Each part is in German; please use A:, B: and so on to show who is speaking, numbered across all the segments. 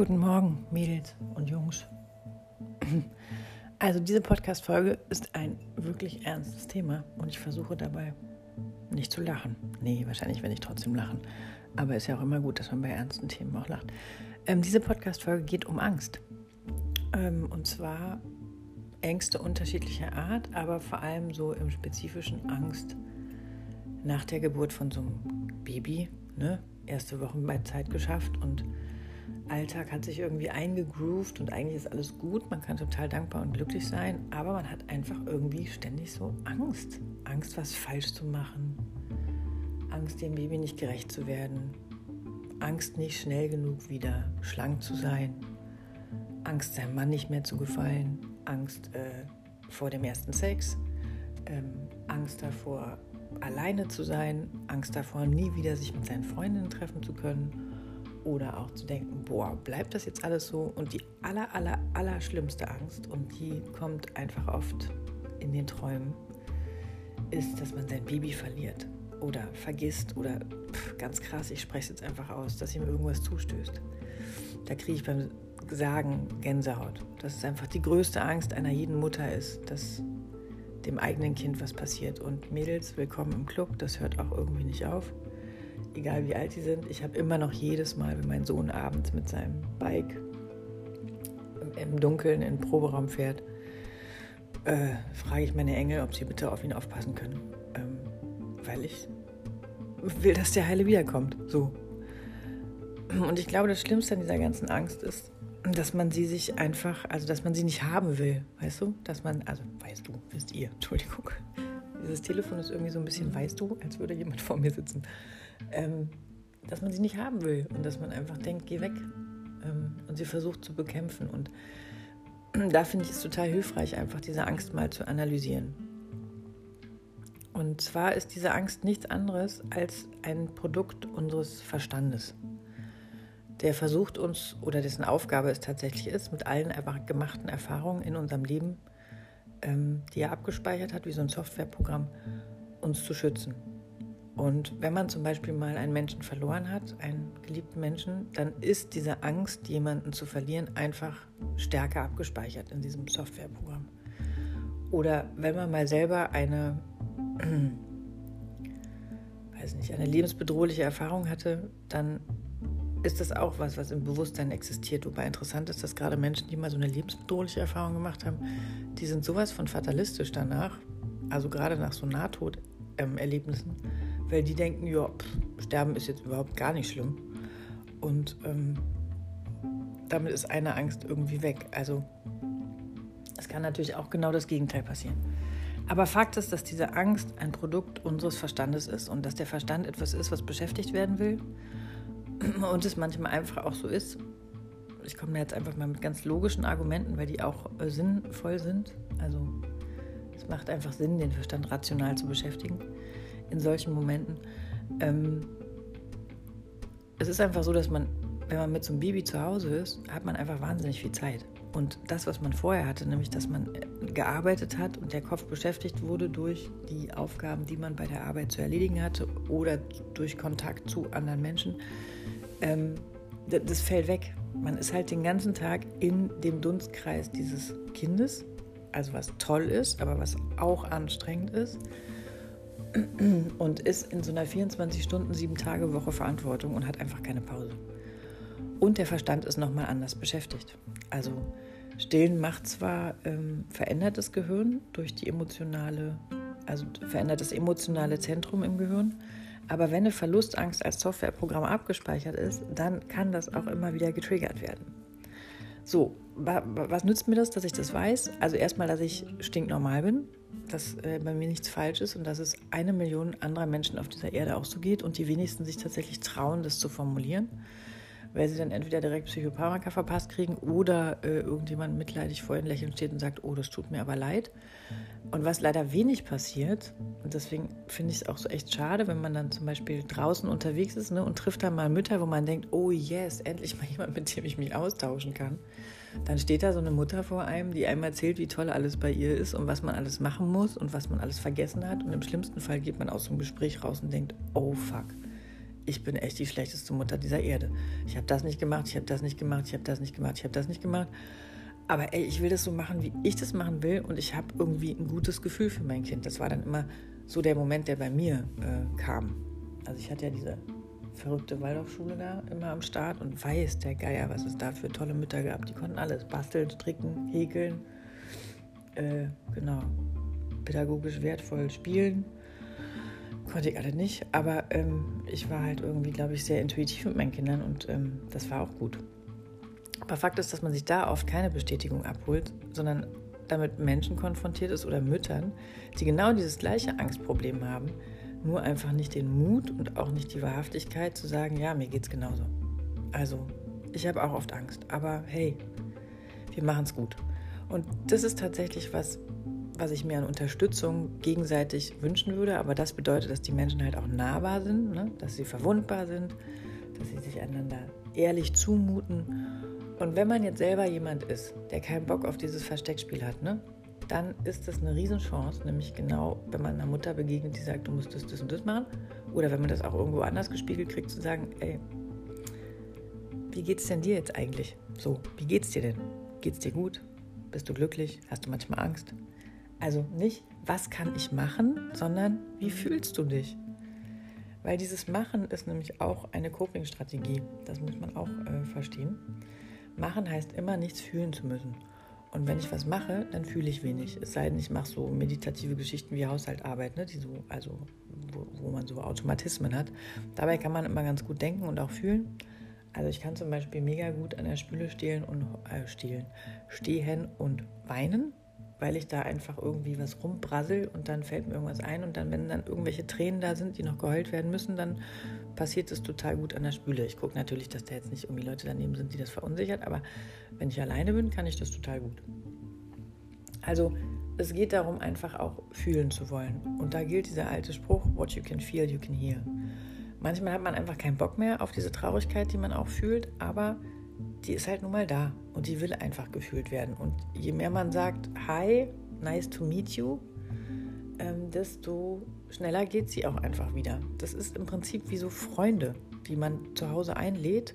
A: Guten Morgen, Mädels und Jungs. Also diese Podcast-Folge ist ein wirklich ernstes Thema und ich versuche dabei nicht zu lachen. Nee, wahrscheinlich werde ich trotzdem lachen. Aber ist ja auch immer gut, dass man bei ernsten Themen auch lacht. Ähm, diese Podcast-Folge geht um Angst. Ähm, und zwar Ängste unterschiedlicher Art, aber vor allem so im spezifischen Angst nach der Geburt von so einem Baby. Ne? Erste Wochen bei Zeit geschafft und Alltag hat sich irgendwie eingegroovt und eigentlich ist alles gut. Man kann total dankbar und glücklich sein, aber man hat einfach irgendwie ständig so Angst. Angst, was falsch zu machen. Angst, dem Baby nicht gerecht zu werden. Angst, nicht schnell genug wieder schlank zu sein. Angst, seinem Mann nicht mehr zu gefallen. Angst äh, vor dem ersten Sex. Ähm, Angst davor, alleine zu sein. Angst davor, nie wieder sich mit seinen Freundinnen treffen zu können oder auch zu denken, boah, bleibt das jetzt alles so? Und die aller, aller, aller schlimmste Angst, und die kommt einfach oft in den Träumen, ist, dass man sein Baby verliert oder vergisst oder pff, ganz krass, ich spreche es jetzt einfach aus, dass ihm irgendwas zustößt. Da kriege ich beim Sagen Gänsehaut. Das ist einfach die größte Angst einer jeden Mutter ist, dass dem eigenen Kind was passiert. Und Mädels, willkommen im Club, das hört auch irgendwie nicht auf egal wie alt sie sind, ich habe immer noch jedes Mal, wenn mein Sohn abends mit seinem Bike im Dunkeln in den Proberaum fährt, äh, frage ich meine Engel, ob sie bitte auf ihn aufpassen können. Ähm, weil ich will, dass der Heile wiederkommt. So. Und ich glaube, das Schlimmste an dieser ganzen Angst ist, dass man sie sich einfach, also dass man sie nicht haben will, weißt du? Dass man, also weißt du, wisst ihr, Entschuldigung. Dieses Telefon ist irgendwie so ein bisschen, weißt du, als würde jemand vor mir sitzen ähm, dass man sie nicht haben will und dass man einfach denkt, geh weg ähm, und sie versucht zu bekämpfen. Und da finde ich es total hilfreich, einfach diese Angst mal zu analysieren. Und zwar ist diese Angst nichts anderes als ein Produkt unseres Verstandes. Der versucht uns, oder dessen Aufgabe es tatsächlich ist, mit allen gemachten Erfahrungen in unserem Leben, ähm, die er abgespeichert hat, wie so ein Softwareprogramm, uns zu schützen. Und wenn man zum Beispiel mal einen Menschen verloren hat, einen geliebten Menschen, dann ist diese Angst, jemanden zu verlieren, einfach stärker abgespeichert in diesem Softwareprogramm. Oder wenn man mal selber eine, weiß nicht, eine lebensbedrohliche Erfahrung hatte, dann ist das auch was, was im Bewusstsein existiert. Wobei interessant ist, dass gerade Menschen, die mal so eine lebensbedrohliche Erfahrung gemacht haben, die sind sowas von fatalistisch danach, also gerade nach so Nahtoderlebnissen, ähm, weil die denken, ja, pff, sterben ist jetzt überhaupt gar nicht schlimm. Und ähm, damit ist eine Angst irgendwie weg. Also es kann natürlich auch genau das Gegenteil passieren. Aber Fakt ist, dass diese Angst ein Produkt unseres Verstandes ist und dass der Verstand etwas ist, was beschäftigt werden will. Und es manchmal einfach auch so ist. Ich komme jetzt einfach mal mit ganz logischen Argumenten, weil die auch äh, sinnvoll sind. Also es macht einfach Sinn, den Verstand rational zu beschäftigen in solchen Momenten. Ähm, es ist einfach so, dass man, wenn man mit so einem Baby zu Hause ist, hat man einfach wahnsinnig viel Zeit. Und das, was man vorher hatte, nämlich dass man äh, gearbeitet hat und der Kopf beschäftigt wurde durch die Aufgaben, die man bei der Arbeit zu erledigen hatte oder durch Kontakt zu anderen Menschen, ähm, das fällt weg. Man ist halt den ganzen Tag in dem Dunstkreis dieses Kindes, also was toll ist, aber was auch anstrengend ist und ist in so einer 24 Stunden, sieben Tage Woche Verantwortung und hat einfach keine Pause. Und der Verstand ist nochmal anders beschäftigt. Also Stillen macht zwar ähm, verändert das Gehirn durch die emotionale, also verändert das emotionale Zentrum im Gehirn, aber wenn eine Verlustangst als Softwareprogramm abgespeichert ist, dann kann das auch immer wieder getriggert werden. So, was nützt mir das, dass ich das weiß? Also erstmal, dass ich stinknormal bin, dass äh, bei mir nichts falsch ist und dass es eine Million anderer Menschen auf dieser Erde auch so geht und die wenigsten sich tatsächlich trauen, das zu formulieren, weil sie dann entweder direkt Psychopharmaka verpasst kriegen oder äh, irgendjemand mitleidig vor ihnen lächeln steht und sagt, oh, das tut mir aber leid. Und was leider wenig passiert, und deswegen finde ich es auch so echt schade, wenn man dann zum Beispiel draußen unterwegs ist ne, und trifft dann mal Mütter, wo man denkt, oh yes, endlich mal jemand, mit dem ich mich austauschen kann. Dann steht da so eine Mutter vor einem, die einem erzählt, wie toll alles bei ihr ist und was man alles machen muss und was man alles vergessen hat. Und im schlimmsten Fall geht man aus dem Gespräch raus und denkt, oh fuck, ich bin echt die schlechteste Mutter dieser Erde. Ich habe das nicht gemacht, ich habe das nicht gemacht, ich habe das nicht gemacht, ich habe das nicht gemacht. Aber ey, ich will das so machen, wie ich das machen will und ich habe irgendwie ein gutes Gefühl für mein Kind. Das war dann immer so der Moment, der bei mir äh, kam. Also ich hatte ja diese verrückte Waldorfschule da immer am Start und weiß der Geier, was es da für tolle Mütter gab. Die konnten alles basteln, stricken, häkeln, äh, genau, pädagogisch wertvoll spielen. Konnte ich alle nicht, aber ähm, ich war halt irgendwie, glaube ich, sehr intuitiv mit meinen Kindern und ähm, das war auch gut. Aber Fakt ist, dass man sich da oft keine Bestätigung abholt, sondern damit Menschen konfrontiert ist oder Müttern, die genau dieses gleiche Angstproblem haben, nur einfach nicht den Mut und auch nicht die Wahrhaftigkeit zu sagen, ja, mir geht's genauso. Also, ich habe auch oft Angst, aber hey, wir machen es gut. Und das ist tatsächlich was, was ich mir an Unterstützung gegenseitig wünschen würde. Aber das bedeutet, dass die Menschen halt auch nahbar sind, ne? dass sie verwundbar sind, dass sie sich einander ehrlich zumuten. Und wenn man jetzt selber jemand ist, der keinen Bock auf dieses Versteckspiel hat, ne? dann ist das eine Riesenchance, nämlich genau, wenn man einer Mutter begegnet, die sagt, du musst das, das und das machen, oder wenn man das auch irgendwo anders gespiegelt kriegt, zu sagen, ey, wie geht's denn dir jetzt eigentlich? So, wie geht's dir denn? Geht's dir gut? Bist du glücklich? Hast du manchmal Angst? Also nicht, was kann ich machen, sondern wie fühlst du dich? Weil dieses Machen ist nämlich auch eine Coping-Strategie. Das muss man auch äh, verstehen. Machen heißt immer nichts fühlen zu müssen. Und wenn ich was mache, dann fühle ich wenig. Es sei denn, ich mache so meditative Geschichten wie Haushaltarbeit, ne, die so, also wo, wo, man so Automatismen hat. Dabei kann man immer ganz gut denken und auch fühlen. Also ich kann zum Beispiel mega gut an der Spüle stehlen und äh, stehlen, stehen und weinen, weil ich da einfach irgendwie was rumbrassel und dann fällt mir irgendwas ein und dann, wenn dann irgendwelche Tränen da sind, die noch geheult werden müssen, dann passiert es total gut an der Spüle. Ich gucke natürlich, dass da jetzt nicht irgendwie Leute daneben sind, die das verunsichert, aber wenn ich alleine bin, kann ich das total gut. Also es geht darum, einfach auch fühlen zu wollen. Und da gilt dieser alte Spruch, what you can feel, you can hear. Manchmal hat man einfach keinen Bock mehr auf diese Traurigkeit, die man auch fühlt, aber die ist halt nun mal da und die will einfach gefühlt werden. Und je mehr man sagt, hi, nice to meet you, ähm, desto schneller geht sie auch einfach wieder. Das ist im Prinzip wie so Freunde, die man zu Hause einlädt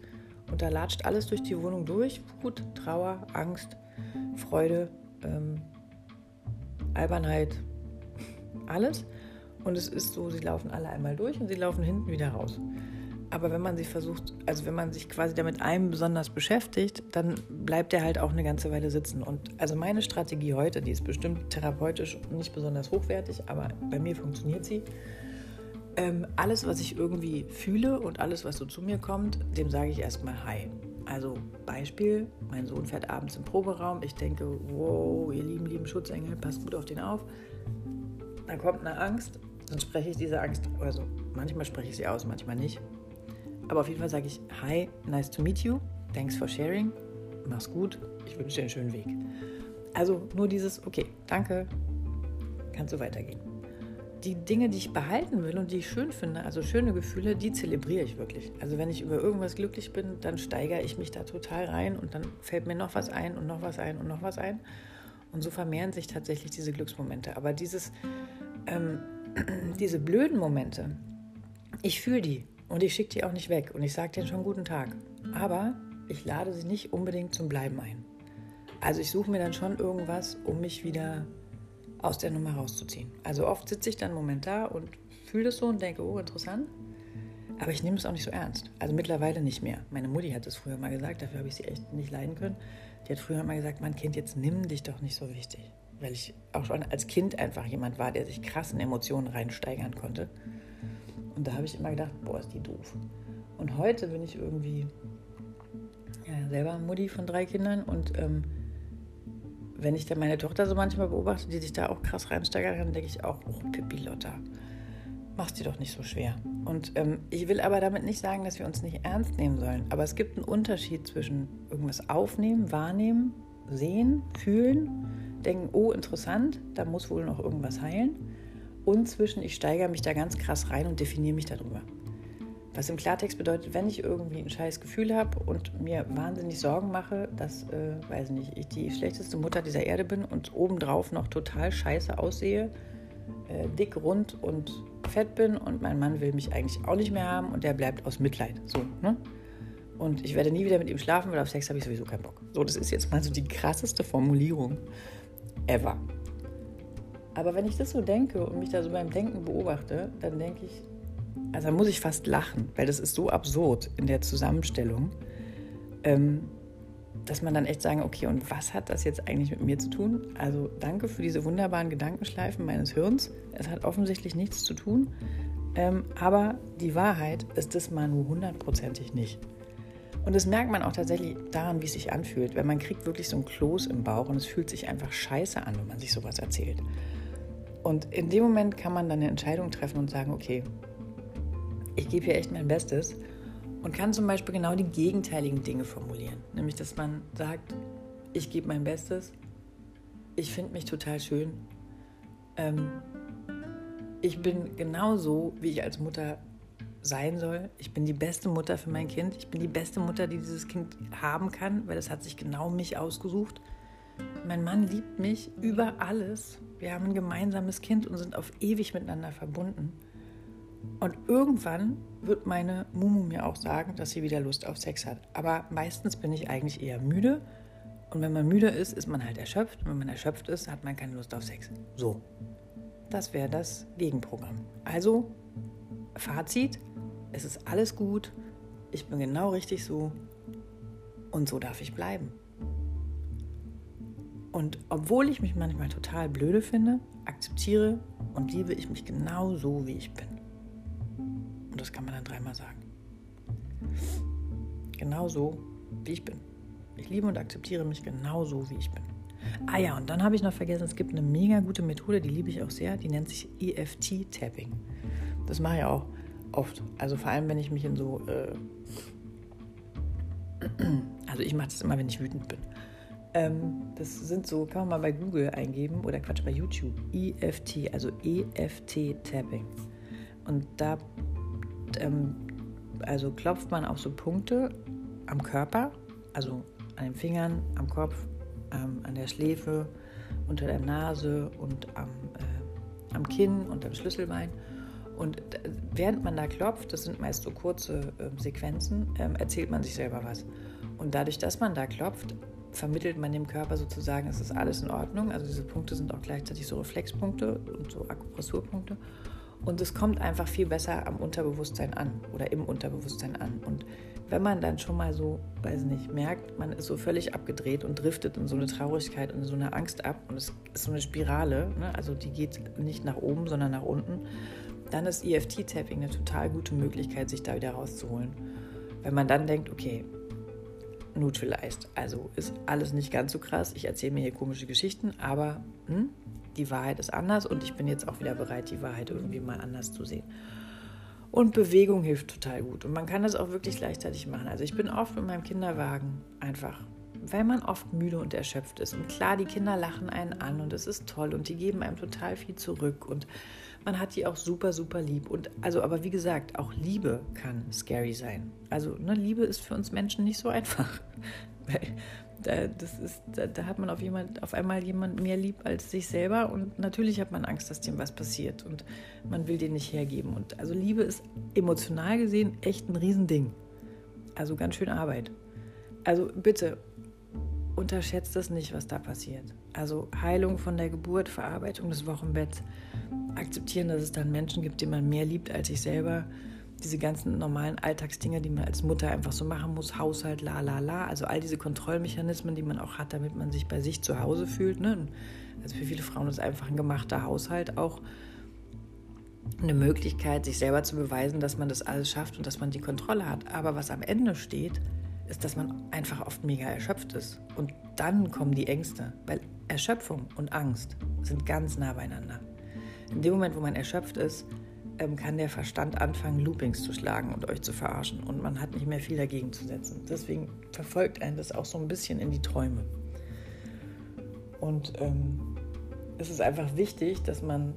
A: und da latscht alles durch die Wohnung durch. Wut, Trauer, Angst, Freude, ähm, Albernheit, alles. Und es ist so, sie laufen alle einmal durch und sie laufen hinten wieder raus. Aber wenn man sich versucht, also wenn man sich quasi damit einem besonders beschäftigt, dann bleibt er halt auch eine ganze Weile sitzen. Und also meine Strategie heute, die ist bestimmt therapeutisch nicht besonders hochwertig, aber bei mir funktioniert sie. Ähm, alles, was ich irgendwie fühle und alles, was so zu mir kommt, dem sage ich erstmal Hi. Also Beispiel, mein Sohn fährt abends im Proberaum. Ich denke, wow, ihr lieben, lieben Schutzengel, passt gut auf den auf. Dann kommt eine Angst dann spreche ich diese Angst, also manchmal spreche ich sie aus, manchmal nicht. Aber auf jeden Fall sage ich, hi, nice to meet you, thanks for sharing, mach's gut, ich wünsche dir einen schönen Weg. Also nur dieses, okay, danke, kannst du weitergehen. Die Dinge, die ich behalten will und die ich schön finde, also schöne Gefühle, die zelebriere ich wirklich. Also wenn ich über irgendwas glücklich bin, dann steigere ich mich da total rein und dann fällt mir noch was ein und noch was ein und noch was ein. Und so vermehren sich tatsächlich diese Glücksmomente. Aber dieses, ähm, diese blöden Momente, ich fühle die und ich schicke die auch nicht weg und ich sage denen schon guten Tag. Aber ich lade sie nicht unbedingt zum Bleiben ein. Also ich suche mir dann schon irgendwas, um mich wieder aus der Nummer rauszuziehen. Also oft sitze ich dann einen Moment da und fühle das so und denke, oh, interessant. Aber ich nehme es auch nicht so ernst. Also mittlerweile nicht mehr. Meine Mutti hat es früher mal gesagt, dafür habe ich sie echt nicht leiden können. Die hat früher mal gesagt, mein Kind, jetzt nimm dich doch nicht so wichtig weil ich auch schon als Kind einfach jemand war, der sich krassen Emotionen reinsteigern konnte. Und da habe ich immer gedacht, boah, ist die doof. Und heute bin ich irgendwie ja, selber Mutti von drei Kindern und ähm, wenn ich dann meine Tochter so manchmal beobachte, die sich da auch krass reinsteigern kann, denke ich auch, oh, Pippi Lotta, mach's dir doch nicht so schwer. Und ähm, ich will aber damit nicht sagen, dass wir uns nicht ernst nehmen sollen. Aber es gibt einen Unterschied zwischen irgendwas aufnehmen, wahrnehmen, sehen, fühlen denken, oh interessant, da muss wohl noch irgendwas heilen. Und zwischen, ich steigere mich da ganz krass rein und definiere mich darüber. Was im Klartext bedeutet, wenn ich irgendwie ein scheiß Gefühl habe und mir wahnsinnig Sorgen mache, dass, äh, weiß nicht, ich die schlechteste Mutter dieser Erde bin und obendrauf noch total scheiße aussehe, äh, dick, rund und fett bin und mein Mann will mich eigentlich auch nicht mehr haben und der bleibt aus Mitleid. So, ne? Und ich werde nie wieder mit ihm schlafen, weil auf Sex habe ich sowieso keinen Bock. So, das ist jetzt mal so die krasseste Formulierung ever. Aber wenn ich das so denke und mich da so beim Denken beobachte, dann denke ich, also dann muss ich fast lachen, weil das ist so absurd in der Zusammenstellung, ähm, dass man dann echt sagen, okay, und was hat das jetzt eigentlich mit mir zu tun? Also danke für diese wunderbaren Gedankenschleifen meines Hirns. Es hat offensichtlich nichts zu tun, ähm, aber die Wahrheit ist das mal nur hundertprozentig nicht. Und das merkt man auch tatsächlich daran, wie es sich anfühlt, wenn man kriegt wirklich so ein Kloß im Bauch und es fühlt sich einfach scheiße an, wenn man sich sowas erzählt. Und in dem Moment kann man dann eine Entscheidung treffen und sagen, okay, ich gebe hier echt mein Bestes und kann zum Beispiel genau die gegenteiligen Dinge formulieren. Nämlich, dass man sagt, ich gebe mein Bestes, ich finde mich total schön, ähm, ich bin genauso, wie ich als Mutter sein soll. Ich bin die beste Mutter für mein Kind. Ich bin die beste Mutter, die dieses Kind haben kann, weil es hat sich genau mich ausgesucht. Mein Mann liebt mich über alles. Wir haben ein gemeinsames Kind und sind auf ewig miteinander verbunden. Und irgendwann wird meine Mumu mir auch sagen, dass sie wieder Lust auf Sex hat. Aber meistens bin ich eigentlich eher müde. Und wenn man müde ist, ist man halt erschöpft. Und wenn man erschöpft ist, hat man keine Lust auf Sex. So. Das wäre das Gegenprogramm. Also, Fazit: Es ist alles gut. Ich bin genau richtig so. Und so darf ich bleiben. Und obwohl ich mich manchmal total blöde finde, akzeptiere und liebe ich mich genau so, wie ich bin. Und das kann man dann dreimal sagen. Genauso, wie ich bin. Ich liebe und akzeptiere mich genauso, wie ich bin. Ah ja, und dann habe ich noch vergessen, es gibt eine mega gute Methode, die liebe ich auch sehr, die nennt sich EFT-Tapping. Das mache ich auch oft. Also vor allem, wenn ich mich in so... Äh also ich mache das immer, wenn ich wütend bin. Ähm, das sind so, kann man mal bei Google eingeben oder Quatsch, bei YouTube. EFT, also EFT-Tapping. Und da ähm, also klopft man auf so Punkte am Körper, also an den Fingern, am Kopf, ähm, an der Schläfe, unter der Nase und am, äh, am Kinn und am Schlüsselbein. Und während man da klopft, das sind meist so kurze äh, Sequenzen, ähm, erzählt man sich selber was. Und dadurch, dass man da klopft, vermittelt man dem Körper sozusagen, es ist alles in Ordnung. Also diese Punkte sind auch gleichzeitig so Reflexpunkte und so Akupressurpunkte. Und es kommt einfach viel besser am Unterbewusstsein an oder im Unterbewusstsein an. Und wenn man dann schon mal so, weiß nicht, merkt, man ist so völlig abgedreht und driftet in so eine Traurigkeit und so eine Angst ab und es ist so eine Spirale, ne? also die geht nicht nach oben, sondern nach unten, dann ist EFT-Tapping eine total gute Möglichkeit, sich da wieder rauszuholen. Wenn man dann denkt, okay, neutralized, also ist alles nicht ganz so krass, ich erzähle mir hier komische Geschichten, aber hm, die Wahrheit ist anders und ich bin jetzt auch wieder bereit, die Wahrheit irgendwie mal anders zu sehen. Und Bewegung hilft total gut. Und man kann das auch wirklich gleichzeitig machen. Also ich bin oft mit meinem Kinderwagen einfach, weil man oft müde und erschöpft ist. Und klar, die Kinder lachen einen an und es ist toll und die geben einem total viel zurück und man hat die auch super, super lieb. Und also, aber wie gesagt, auch Liebe kann scary sein. Also, ne, Liebe ist für uns Menschen nicht so einfach. Da, das ist, da, da, hat man auf, jemand, auf einmal jemand mehr lieb als sich selber und natürlich hat man Angst, dass dem was passiert und man will den nicht hergeben. Und also Liebe ist emotional gesehen echt ein Riesending. Also ganz schön Arbeit. Also bitte unterschätzt das nicht, was da passiert. Also Heilung von der Geburt, Verarbeitung des Wochenbetts, akzeptieren, dass es dann Menschen gibt, die man mehr liebt als sich selber diese ganzen normalen Alltagsdinge, die man als Mutter einfach so machen muss, Haushalt, la la la, also all diese Kontrollmechanismen, die man auch hat, damit man sich bei sich zu Hause fühlt. Ne? Also für viele Frauen ist einfach ein gemachter Haushalt auch eine Möglichkeit, sich selber zu beweisen, dass man das alles schafft und dass man die Kontrolle hat. Aber was am Ende steht, ist, dass man einfach oft mega erschöpft ist. Und dann kommen die Ängste, weil Erschöpfung und Angst sind ganz nah beieinander. In dem Moment, wo man erschöpft ist, ähm, kann der Verstand anfangen, Loopings zu schlagen und euch zu verarschen. Und man hat nicht mehr viel dagegen zu setzen. Deswegen verfolgt einen das auch so ein bisschen in die Träume. Und ähm, es ist einfach wichtig, dass man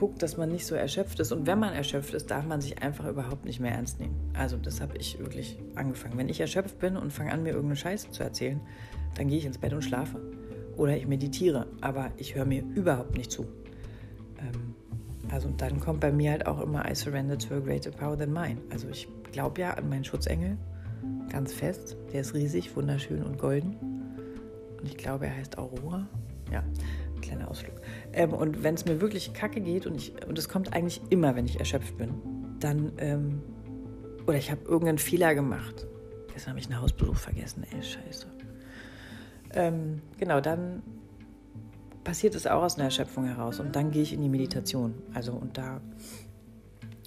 A: guckt, dass man nicht so erschöpft ist. Und wenn man erschöpft ist, darf man sich einfach überhaupt nicht mehr ernst nehmen. Also das habe ich wirklich angefangen. Wenn ich erschöpft bin und fange an, mir irgendeine Scheiße zu erzählen, dann gehe ich ins Bett und schlafe. Oder ich meditiere. Aber ich höre mir überhaupt nicht zu. Ähm, also dann kommt bei mir halt auch immer I surrender to a greater power than mine. Also ich glaube ja an meinen Schutzengel ganz fest. Der ist riesig, wunderschön und golden. Und ich glaube, er heißt Aurora. Ja, kleiner Ausflug. Ähm, und wenn es mir wirklich kacke geht und ich und es kommt eigentlich immer, wenn ich erschöpft bin, dann ähm, oder ich habe irgendeinen Fehler gemacht. Gestern habe ich einen Hausbesuch vergessen. Ey, scheiße. Ähm, genau, dann passiert es auch aus einer Erschöpfung heraus und dann gehe ich in die Meditation. Also und da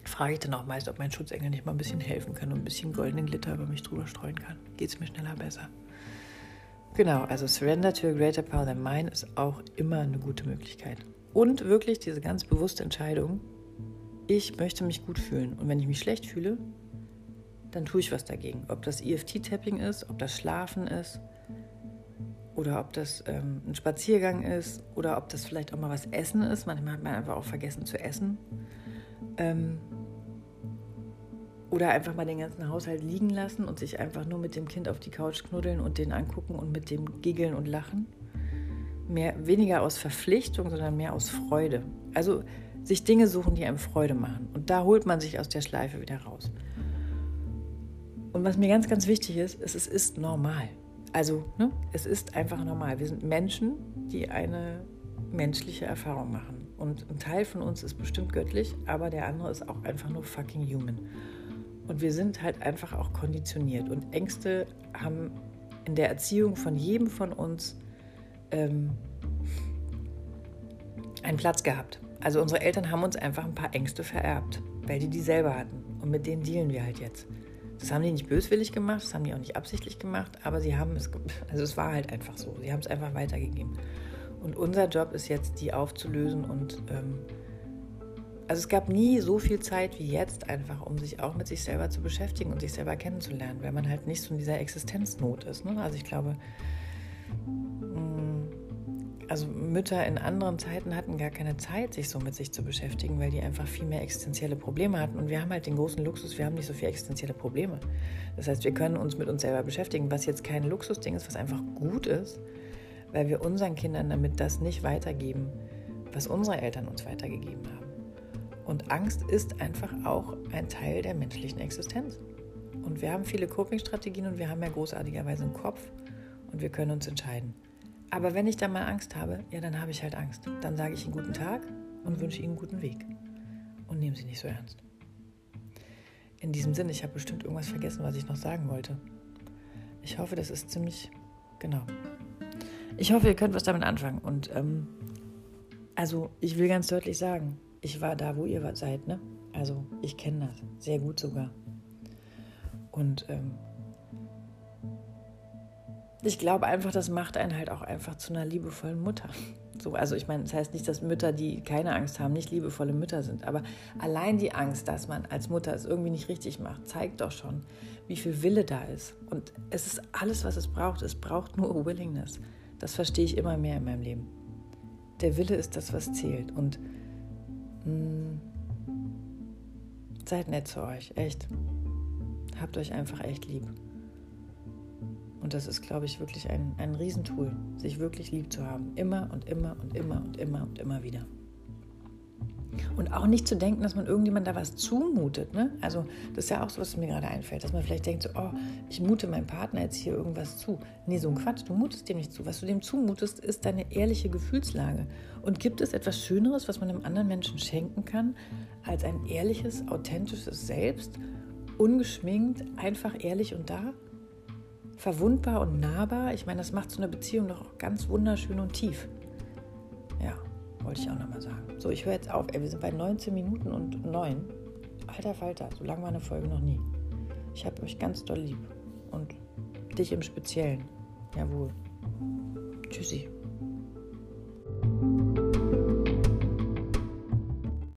A: frage ich dann auch meist, ob mein Schutzengel nicht mal ein bisschen helfen kann und ein bisschen goldenen Glitter über mich drüber streuen kann. Geht es mir schneller besser. Genau, also Surrender to a Greater Power Than Mine ist auch immer eine gute Möglichkeit. Und wirklich diese ganz bewusste Entscheidung, ich möchte mich gut fühlen. Und wenn ich mich schlecht fühle, dann tue ich was dagegen. Ob das EFT-Tapping ist, ob das Schlafen ist, oder ob das ähm, ein Spaziergang ist oder ob das vielleicht auch mal was Essen ist. Manchmal hat man einfach auch vergessen zu essen. Ähm, oder einfach mal den ganzen Haushalt liegen lassen und sich einfach nur mit dem Kind auf die Couch knuddeln und den angucken und mit dem giggeln und lachen. Mehr, weniger aus Verpflichtung, sondern mehr aus Freude. Also sich Dinge suchen, die einem Freude machen. Und da holt man sich aus der Schleife wieder raus. Und was mir ganz, ganz wichtig ist, ist, es ist normal. Also, ne, es ist einfach normal. Wir sind Menschen, die eine menschliche Erfahrung machen. Und ein Teil von uns ist bestimmt göttlich, aber der andere ist auch einfach nur fucking human. Und wir sind halt einfach auch konditioniert. Und Ängste haben in der Erziehung von jedem von uns ähm, einen Platz gehabt. Also unsere Eltern haben uns einfach ein paar Ängste vererbt, weil die die selber hatten. Und mit denen dealen wir halt jetzt. Das haben die nicht böswillig gemacht, das haben die auch nicht absichtlich gemacht, aber sie haben es, also es war halt einfach so. Sie haben es einfach weitergegeben. Und unser Job ist jetzt, die aufzulösen und ähm, also es gab nie so viel Zeit wie jetzt einfach, um sich auch mit sich selber zu beschäftigen und sich selber kennenzulernen, weil man halt nicht so in dieser Existenznot ist. Ne? Also ich glaube, also Mütter in anderen Zeiten hatten gar keine Zeit, sich so mit sich zu beschäftigen, weil die einfach viel mehr existenzielle Probleme hatten. Und wir haben halt den großen Luxus, wir haben nicht so viele existenzielle Probleme. Das heißt, wir können uns mit uns selber beschäftigen, was jetzt kein Luxusding ist, was einfach gut ist, weil wir unseren Kindern damit das nicht weitergeben, was unsere Eltern uns weitergegeben haben. Und Angst ist einfach auch ein Teil der menschlichen Existenz. Und wir haben viele Coping-Strategien und wir haben ja großartigerweise einen Kopf und wir können uns entscheiden. Aber wenn ich dann mal Angst habe, ja, dann habe ich halt Angst. Dann sage ich Ihnen guten Tag und wünsche Ihnen einen guten Weg. Und nehmen Sie nicht so ernst. In diesem Sinne, ich habe bestimmt irgendwas vergessen, was ich noch sagen wollte. Ich hoffe, das ist ziemlich genau. Ich hoffe, ihr könnt was damit anfangen. Und ähm, also, ich will ganz deutlich sagen, ich war da, wo ihr seid, ne? Also, ich kenne das sehr gut sogar. Und ähm, ich glaube einfach, das macht einen halt auch einfach zu einer liebevollen Mutter. So, also ich meine, das heißt nicht, dass Mütter, die keine Angst haben, nicht liebevolle Mütter sind. Aber allein die Angst, dass man als Mutter es irgendwie nicht richtig macht, zeigt doch schon, wie viel Wille da ist. Und es ist alles, was es braucht. Es braucht nur Willingness. Das verstehe ich immer mehr in meinem Leben. Der Wille ist das, was zählt. Und mh, mm, seid nett zu euch, echt. Habt euch einfach echt lieb. Und das ist, glaube ich, wirklich ein, ein Riesentool, sich wirklich lieb zu haben. Immer und immer und immer und immer und immer wieder. Und auch nicht zu denken, dass man irgendjemand da was zumutet. Ne? Also das ist ja auch so, was mir gerade einfällt, dass man vielleicht denkt, so, oh, ich mute meinem Partner jetzt hier irgendwas zu. Nee, so ein Quatsch, du mutest dem nicht zu. Was du dem zumutest, ist deine ehrliche Gefühlslage. Und gibt es etwas Schöneres, was man einem anderen Menschen schenken kann, als ein ehrliches, authentisches Selbst, ungeschminkt, einfach ehrlich und da? verwundbar und nahbar. Ich meine, das macht so eine Beziehung doch auch ganz wunderschön und tief. Wollte ich auch nochmal sagen. So, ich höre jetzt auf. Ey, wir sind bei 19 Minuten und 9. Alter Falter, so lang war eine Folge noch nie. Ich habe euch ganz doll lieb. Und dich im Speziellen. Jawohl. Tschüssi.